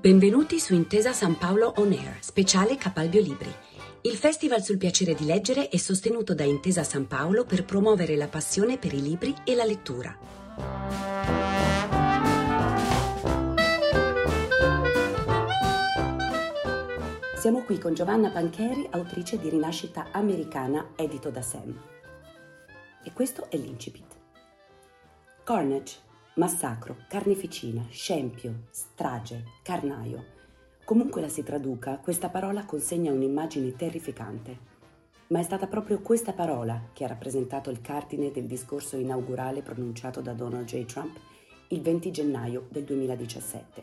Benvenuti su Intesa San Paolo On Air, speciale Capalbio Libri. Il festival sul piacere di leggere è sostenuto da Intesa San Paolo per promuovere la passione per i libri e la lettura. Siamo qui con Giovanna Pancheri, autrice di Rinascita americana, edito da Sam. E questo è l'incipit. Carnage Massacro, carneficina, scempio, strage, carnaio. Comunque la si traduca, questa parola consegna un'immagine terrificante. Ma è stata proprio questa parola che ha rappresentato il cardine del discorso inaugurale pronunciato da Donald J. Trump il 20 gennaio del 2017.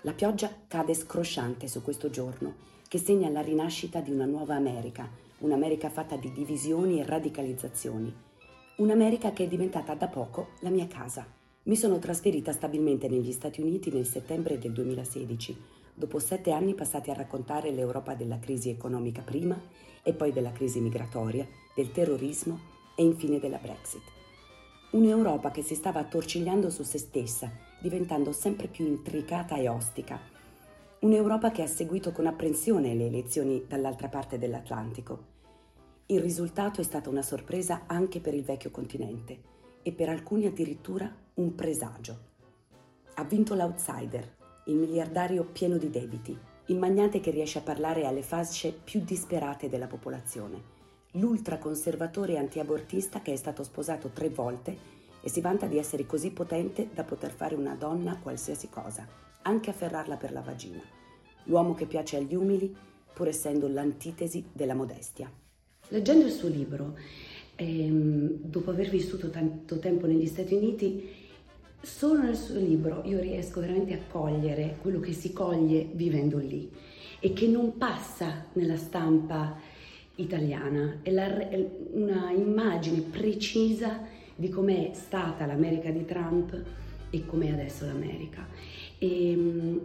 La pioggia cade scrosciante su questo giorno, che segna la rinascita di una nuova America, un'America fatta di divisioni e radicalizzazioni Un'America che è diventata da poco la mia casa. Mi sono trasferita stabilmente negli Stati Uniti nel settembre del 2016, dopo sette anni passati a raccontare l'Europa della crisi economica prima e poi della crisi migratoria, del terrorismo e infine della Brexit. Un'Europa che si stava attorcigliando su se stessa, diventando sempre più intricata e ostica. Un'Europa che ha seguito con apprensione le elezioni dall'altra parte dell'Atlantico il risultato è stata una sorpresa anche per il vecchio continente e per alcuni addirittura un presagio. Ha vinto l'outsider, il miliardario pieno di debiti, il magnate che riesce a parlare alle fasce più disperate della popolazione, l'ultraconservatore antiabortista che è stato sposato tre volte e si vanta di essere così potente da poter fare una donna qualsiasi cosa, anche afferrarla per la vagina, l'uomo che piace agli umili pur essendo l'antitesi della modestia. Leggendo il suo libro, ehm, dopo aver vissuto tanto tempo negli Stati Uniti, solo nel suo libro io riesco veramente a cogliere quello che si coglie vivendo lì e che non passa nella stampa italiana. È, la, è una immagine precisa di com'è stata l'America di Trump e com'è adesso l'America. E, ehm,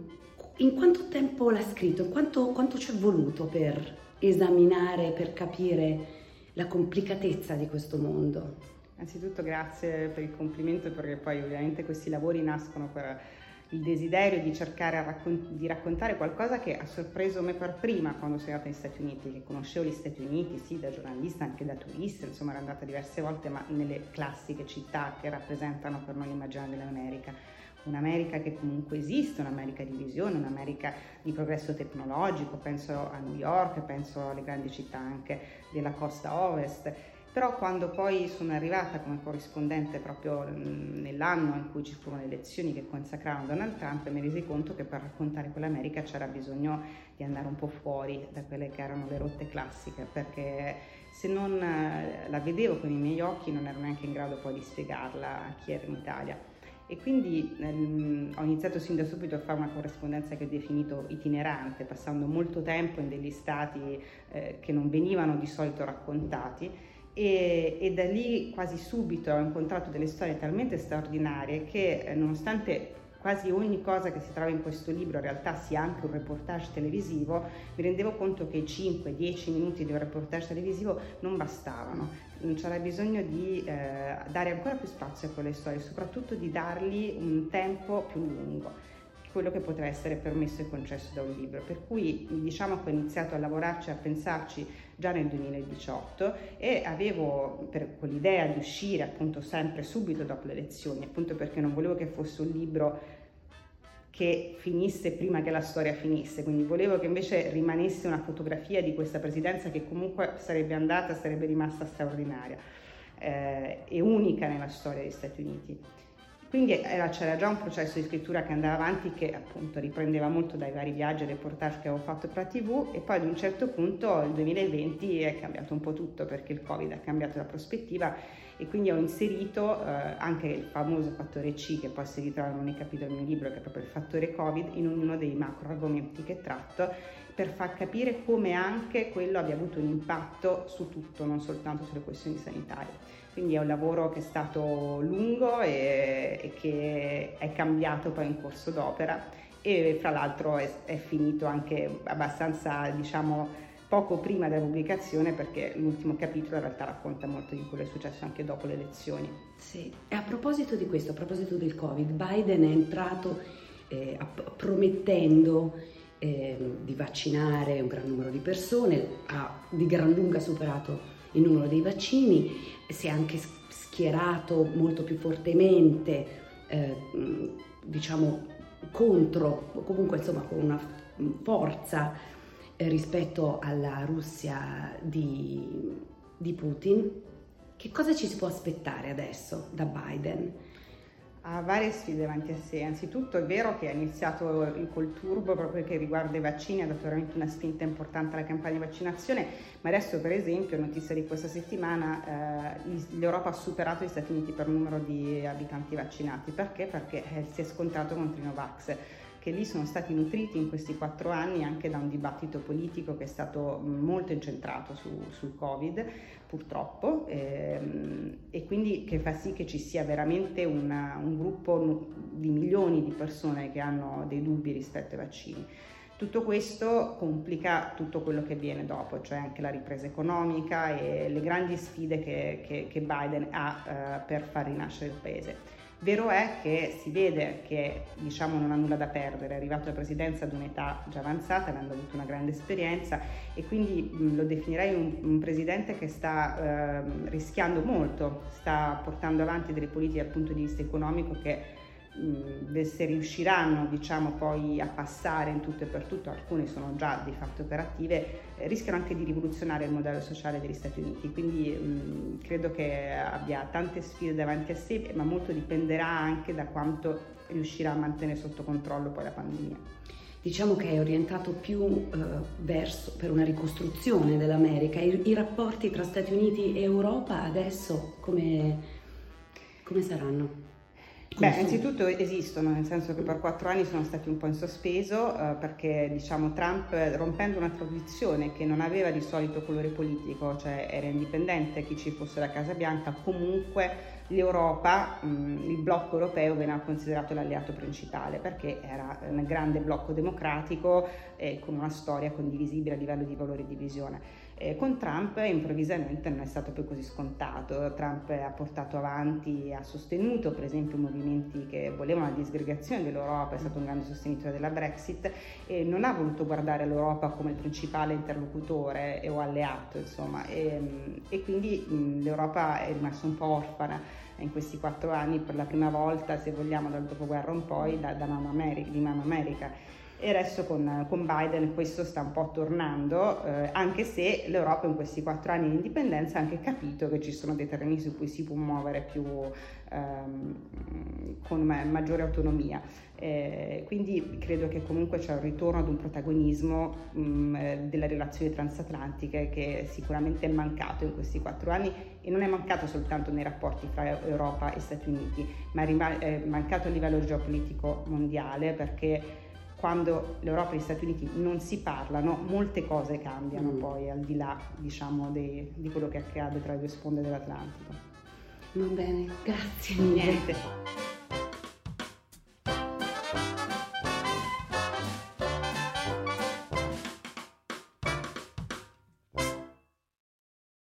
in quanto tempo l'ha scritto? Quanto, quanto ci è voluto per esaminare, per capire la complicatezza di questo mondo. Anzitutto grazie per il complimento perché poi ovviamente questi lavori nascono per il desiderio di cercare raccont- di raccontare qualcosa che ha sorpreso me per prima quando sono andata negli Stati Uniti, che conoscevo gli Stati Uniti sì da giornalista, anche da turista, insomma ero andata diverse volte ma nelle classiche città che rappresentano per noi l'immagine dell'America un'America che comunque esiste, un'America di visione, un'America di progresso tecnologico, penso a New York, penso alle grandi città anche della costa ovest. Però quando poi sono arrivata come corrispondente proprio nell'anno in cui ci furono le elezioni che consacrarono Donald Trump, mi resi conto che per raccontare quell'America c'era bisogno di andare un po' fuori da quelle che erano le rotte classiche, perché se non eh, la vedevo con i miei occhi non ero neanche in grado poi di spiegarla a chi era in Italia e quindi ehm, ho iniziato sin da subito a fare una corrispondenza che ho definito itinerante, passando molto tempo in degli stati eh, che non venivano di solito raccontati. E, e, da lì quasi subito ho incontrato delle storie talmente straordinarie che eh, nonostante quasi ogni cosa che si trova in questo libro in realtà sia anche un reportage televisivo, mi rendevo conto che i 5-10 minuti di un reportage televisivo non bastavano. C'era bisogno di eh, dare ancora più spazio a quelle storie, soprattutto di dargli un tempo più lungo quello che poteva essere permesso e concesso da un libro. Per cui diciamo che ho iniziato a lavorarci, a pensarci già nel 2018 e avevo per quell'idea di uscire appunto sempre subito dopo le elezioni, appunto perché non volevo che fosse un libro che finisse prima che la storia finisse, quindi volevo che invece rimanesse una fotografia di questa presidenza che comunque sarebbe andata, sarebbe rimasta straordinaria eh, e unica nella storia degli Stati Uniti. Quindi era, c'era già un processo di scrittura che andava avanti che appunto riprendeva molto dai vari viaggi e reportage che avevo fatto per la TV e poi ad un certo punto il 2020 è cambiato un po' tutto perché il Covid ha cambiato la prospettiva e quindi ho inserito eh, anche il famoso fattore C che poi si ritrovano nei capitoli del mio libro che è proprio il fattore Covid in ognuno dei macro argomenti che tratto per far capire come anche quello abbia avuto un impatto su tutto, non soltanto sulle questioni sanitarie. Quindi è un lavoro che è stato lungo e, e che è cambiato poi in corso d'opera e fra l'altro è, è finito anche abbastanza, diciamo, poco prima della pubblicazione perché l'ultimo capitolo in realtà racconta molto di quello che è successo anche dopo le elezioni. Sì, e a proposito di questo, a proposito del Covid, Biden è entrato eh, promettendo eh, di vaccinare un gran numero di persone, ha di gran lunga superato il numero dei vaccini, si è anche schierato molto più fortemente, eh, diciamo, contro, comunque insomma con una forza rispetto alla Russia di, di Putin. Che cosa ci si può aspettare adesso da Biden? ha varie sfide davanti a sé. Anzitutto è vero che ha iniziato col turbo proprio che riguarda i vaccini, ha dato veramente una spinta importante alla campagna di vaccinazione, ma adesso per esempio, notizia di questa settimana, eh, l'Europa ha superato gli Stati Uniti per numero di abitanti vaccinati. Perché? Perché eh, si è scontrato contro i che lì sono stati nutriti in questi quattro anni anche da un dibattito politico che è stato molto incentrato su, sul Covid, purtroppo, ehm, e quindi che fa sì che ci sia veramente una, un gruppo di milioni di persone che hanno dei dubbi rispetto ai vaccini. Tutto questo complica tutto quello che viene dopo, cioè anche la ripresa economica e le grandi sfide che, che, che Biden ha eh, per far rinascere il paese. Vero è che si vede che diciamo, non ha nulla da perdere, è arrivato alla presidenza ad un'età già avanzata, avendo avuto una grande esperienza e quindi lo definirei un, un, presidente che sta eh, rischiando molto, sta portando avanti delle politiche dal punto di vista economico che se riusciranno diciamo, poi a passare in tutto e per tutto, alcune sono già di fatto operative, eh, rischiano anche di rivoluzionare il modello sociale degli Stati Uniti. Quindi mh, credo che abbia tante sfide davanti a sé, ma molto dipenderà anche da quanto riuscirà a mantenere sotto controllo poi la pandemia. Diciamo che è orientato più eh, verso per una ricostruzione dell'America. I, I, rapporti tra Stati Uniti e Europa adesso come, come saranno? Beh, innanzitutto esistono, nel senso che per quattro anni sono stati un po' in sospeso eh, perché diciamo Trump rompendo una tradizione che non aveva di solito colore politico, cioè era indipendente chi ci fosse la Casa Bianca, comunque l'Europa, mh, il blocco europeo veniva considerato l'alleato principale perché era un grande blocco democratico eh, con una storia condivisibile a livello di valori di visione. Eh, con Trump improvvisamente non è stato più così scontato. Trump ha portato avanti, ha sostenuto per esempio movimenti che volevano la disgregazione dell'Europa, è stato un grande sostenitore della Brexit e non ha voluto guardare l'Europa come il principale interlocutore o alleato, insomma, e, e quindi mh, l'Europa è rimasta un po' orfana in questi quattro anni per la prima volta, se vogliamo, dal dopoguerra in poi, da, da Mano America, di Mano America e adesso con, con, Biden questo sta un po' tornando, eh, anche se l'Europa in questi quattro anni di indipendenza ha anche capito che ci sono dei terreni su cui si può muovere più ehm, con ma- maggiore autonomia. Eh, quindi credo che comunque c'è un ritorno ad un protagonismo mh, mm, delle relazioni transatlantiche che sicuramente è mancato in questi quattro anni e non è mancato soltanto nei rapporti fra Europa e Stati Uniti, ma è mancato a livello geopolitico mondiale perché quando l'Europa e gli Stati Uniti non si parlano, molte cose cambiano mm. poi al di là diciamo, di, di quello che accade tra le due sponde dell'Atlantico. Va bene, grazie. Niente.